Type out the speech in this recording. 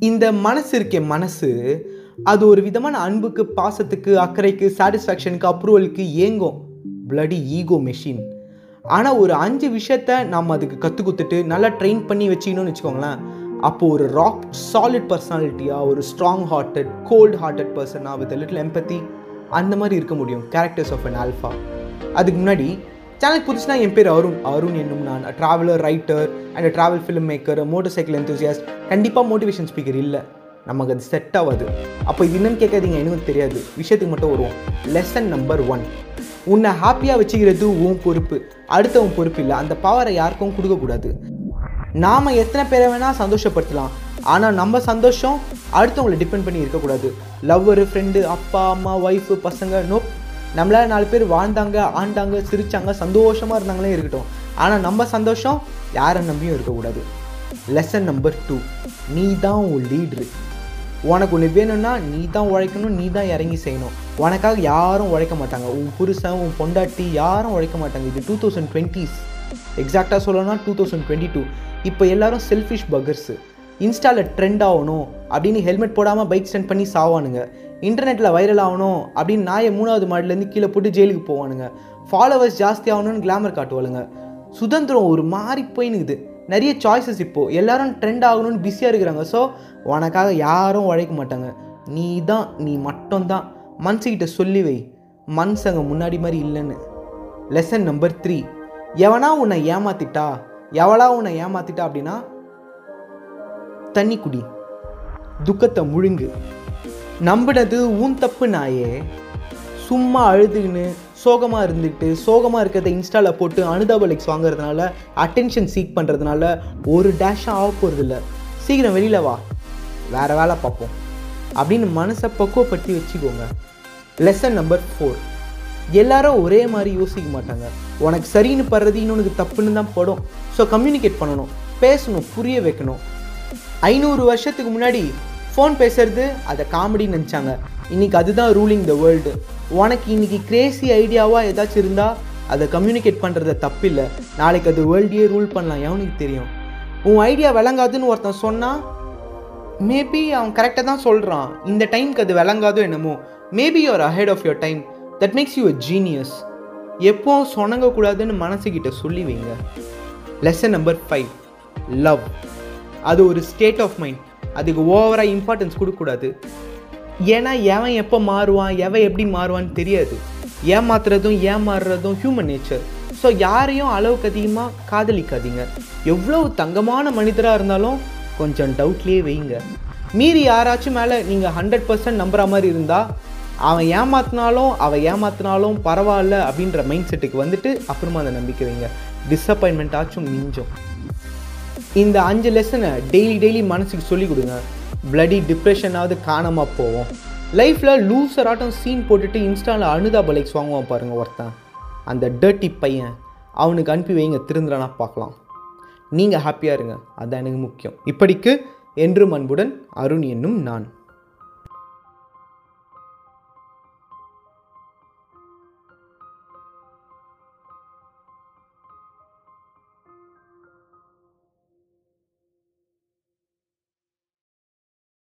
இந்த மனசு இருக்கே மனசு அது ஒரு விதமான அன்புக்கு பாசத்துக்கு அக்கறைக்கு சாட்டிஸ்ஃபேக்ஷனுக்கு அப்ரூவலுக்கு ஏங்கும். பிளடி ஈகோ மெஷின் ஆனால் ஒரு அஞ்சு விஷயத்த நம்ம அதுக்கு கற்றுக் கொடுத்துட்டு நல்லா ட்ரெயின் பண்ணி வச்சுக்கணும்னு வச்சுக்கோங்களேன் அப்போது ஒரு ராக் சாலிட் பர்சனாலிட்டியாக ஒரு ஸ்ட்ராங் ஹார்ட்டட் கோல்ட் ஹார்ட்டட் பர்சனாக வித் லிட்டில் எம்பத்தி அந்த மாதிரி இருக்க முடியும். கேரக்டர்ஸ் ஆஃப் அன் ஆல்ஃபா அதுக்கு முன்னாடி சேனல் புதுசுனா என் பேர் அருண். அருண் என்னும் நான். Traveller writer and travel film maker motorcycle enthusiast கண்டிப்பாக மோட்டிவேஷன் ஸ்பீக்கர் இல்லை. நமக்கு அது செட் ஆகாது. அப்போ இது என்னன்னு கேட்காதீங்க. எனக்கு தெரியாது. விஷயத்துக்கு மட்டும் வருவோம். லெசன் நம்பர் ஒன் உன்னை ஹாப்பியாக வச்சுக்கிறது உன் பொறுப்பு. அடுத்தவன் பொறுப்பு இல்லை. அந்த பவரை யாருக்கும் கொடுக்கக்கூடாது நாம் எத்தனை பேரை வேணால் சந்தோஷப்படுத்தலாம். ஆனால் நம்ம சந்தோஷம் அடுத்தவங்களை டிபெண்ட் பண்ணி இருக்கக்கூடாது லவ்வரு ஃப்ரெண்டு அப்பா அம்மா ஒய்ஃபு பசங்க நோ நம்மளால் நாலு பேர் வாழ்ந்தாங்க ஆண்டாங்க சிரித்தாங்க சந்தோஷமாக இருந்தாங்களே இருக்கட்டும். ஆனால் நம்ம சந்தோஷம் யாரை நம்பியும் இருக்கக்கூடாது. லெசன் நம்பர் டூ நீ தான் உன் லீட்ரு உனக்கு ஒன்று வேணும்னா நீ தான் உழைக்கணும் நீ தான் இறங்கி செய்யணும். உனக்காக யாரும் உழைக்க மாட்டாங்க. உன் புருஷன் உன் பொண்டாட்டி யாரும் உழைக்க மாட்டாங்க. இது டூ தௌசண்ட் டுவெண்ட்டிஸ் எக்ஸாக்டாக சொல்லணும்னா டூ தௌசண்ட் டுவெண்ட்டி டூ இப்போ எல்லாரும் செல்ஃபிஷ் பகர்ஸு இன்ஸ்டாவில் ட்ரெண்ட் ஆகணும் அப்படின்னு ஹெல்மெட் போடாமல் பைக் ஸ்டெண்ட் பண்ணி சாவானுங்க. இன்டர்நெட்டில் வைரல் ஆகணும் அப்படின்னு நாயை மூணாவது மாடிலேருந்து கீழே போட்டு ஜெயிலுக்கு போவானுங்க. ஃபாலோவர்ஸ் ஜாஸ்தி ஆகணும்னு கிளாமர் காட்டுவாளுங்க. சுதந்திரம் ஒரு மாறி போயினுக்குது. நிறைய சாய்ஸஸ் இப்போது எல்லாரும் ட்ரெண்ட் ஆகணும்னு பிஸியாக இருக்கிறாங்க. ஸோ உனக்காக யாரும் உழைக்க மாட்டாங்க. நீ தான் நீ மட்டும்தான். மனசுக்கிட்ட சொல்லி வை. மனுஷங்க முன்னாடி மாதிரி இல்லைன்னு. லெசன் நம்பர் த்ரீ எவனா உன்னை ஏமாத்திட்டா? எவளா உன்னை ஏமாத்திட்டா அப்படின்னா தண்ணி குடி. துக்கத்தை முழுங்கு. நம்பினது உன் தப்பு நாயே. சும்மா அழுதுகின்னு சோகமாக இருந்துட்டு சோகமாக இருக்கிறத இன்ஸ்டாவில் போட்டு அனுதாப லைக்ஸ் வாங்குறதுனால அட்டென்ஷன் சீக் பண்ணுறதுனால ஒரு டேஷாக ஆக போகிறதில்ல சீக்கிரம் வெளியில் வா. வேறு வேலை பார்ப்போம். அப்படின்னு மனசை பக்குவப்படுத்தி வச்சுக்கோங்க. லெசன் நம்பர் ஃபோர் எல்லாரும் ஒரே மாதிரி யோசிக்க மாட்டாங்க. உனக்கு சரின்னு படுறது இன்னொன்று தப்புன்னு தான் படும். ஸோ கம்யூனிகேட் பண்ணணும். பேசணும் புரிய வைக்கணும். ஐநூறு வருஷத்துக்கு முன்னாடி ஃபோன் பேசுறது அதை காமெடின்னு நினச்சாங்க. இன்னைக்கு அதுதான் ரூலிங் த வேர்ல்டு உனக்கு இன்னைக்கு கிரேசி ஐடியாவாக ஏதாச்சும் இருந்தால் அதை கம்யூனிகேட் பண்ணுறது தப்பில்லை. நாளைக்கு அது வேர்ல்டையே ரூல் பண்ணலாம். எவனுக்கு தெரியும்? உன் ஐடியா விளங்காதுன்னு ஒருத்தன் சொன்னால் மேபி அவன் கரெக்டாக தான் சொல்கிறான் இந்த டைம்க்கு அது விளங்காதோ என்னமோ. Maybe your ahead of your time that makes you a genius எப்போ சொணங்கக்கூடாதுன்னு மனசுக்கிட்ட சொல்லி வைங்க லெசன் நம்பர் ஃபைவ் லவ் அது ஒரு ஸ்டேட் ஆஃப் மைண்ட் அதுக்கு ஓவராக இம்பார்ட்டன்ஸ் கொடுக்கக்கூடாது. ஏன்னா எவன் எப்போ மாறுவான் எவன் எப்படி மாறுவான்னு தெரியாது. ஏமாத்துறதும் ஏமாறுறதும் ஹியூமன் நேச்சர் ஸோ யாரையும் அளவுக்கு அதிகமாக காதலிக்காதீங்க. எவ்வளோ தங்கமான மனிதராக இருந்தாலும் கொஞ்சம் டவுட்லேயே வைங்க. மீறி யாராச்சும் மேலே நீங்கள் ஹண்ட்ரட் பர்சன்ட் நம்புகிற மாதிரி இருந்தால் அவன் ஏமாத்தினாலும் அவன் ஏமாத்தினாலும் பரவாயில்ல அப்படின்ற மைண்ட் செட்டுக்கு வந்துட்டு அப்புறமா அந்த நம்பிக்கை வைங்க. டிஸப்பாயின்மெண்ட் ஆச்சும் மிஞ்சும். இந்த அஞ்சு லெசனை டெய்லி டெய்லி மனசுக்கு சொல்லி கொடுங்க. பிளடி டிப்ரெஷனாவது காணாமல் போவோம் லைஃப்பில் லூசராட்டம் சீன் போட்டுட்டு இன்ஸ்டாவில் அனுதாப லைக்ஸ் வாங்குவான் பாருங்கள் ஒருத்தன். அந்த டர்ட்டி பையன். அவனுக்கு அனுப்பி வைங்க திருந்துறானா பார்க்கலாம். நீங்கள் ஹாப்பியாக இருங்க. அதுதான் எனக்கு முக்கியம். இப்படிக்கு என்றும் அன்புடன் அருண் என்னும் நான்.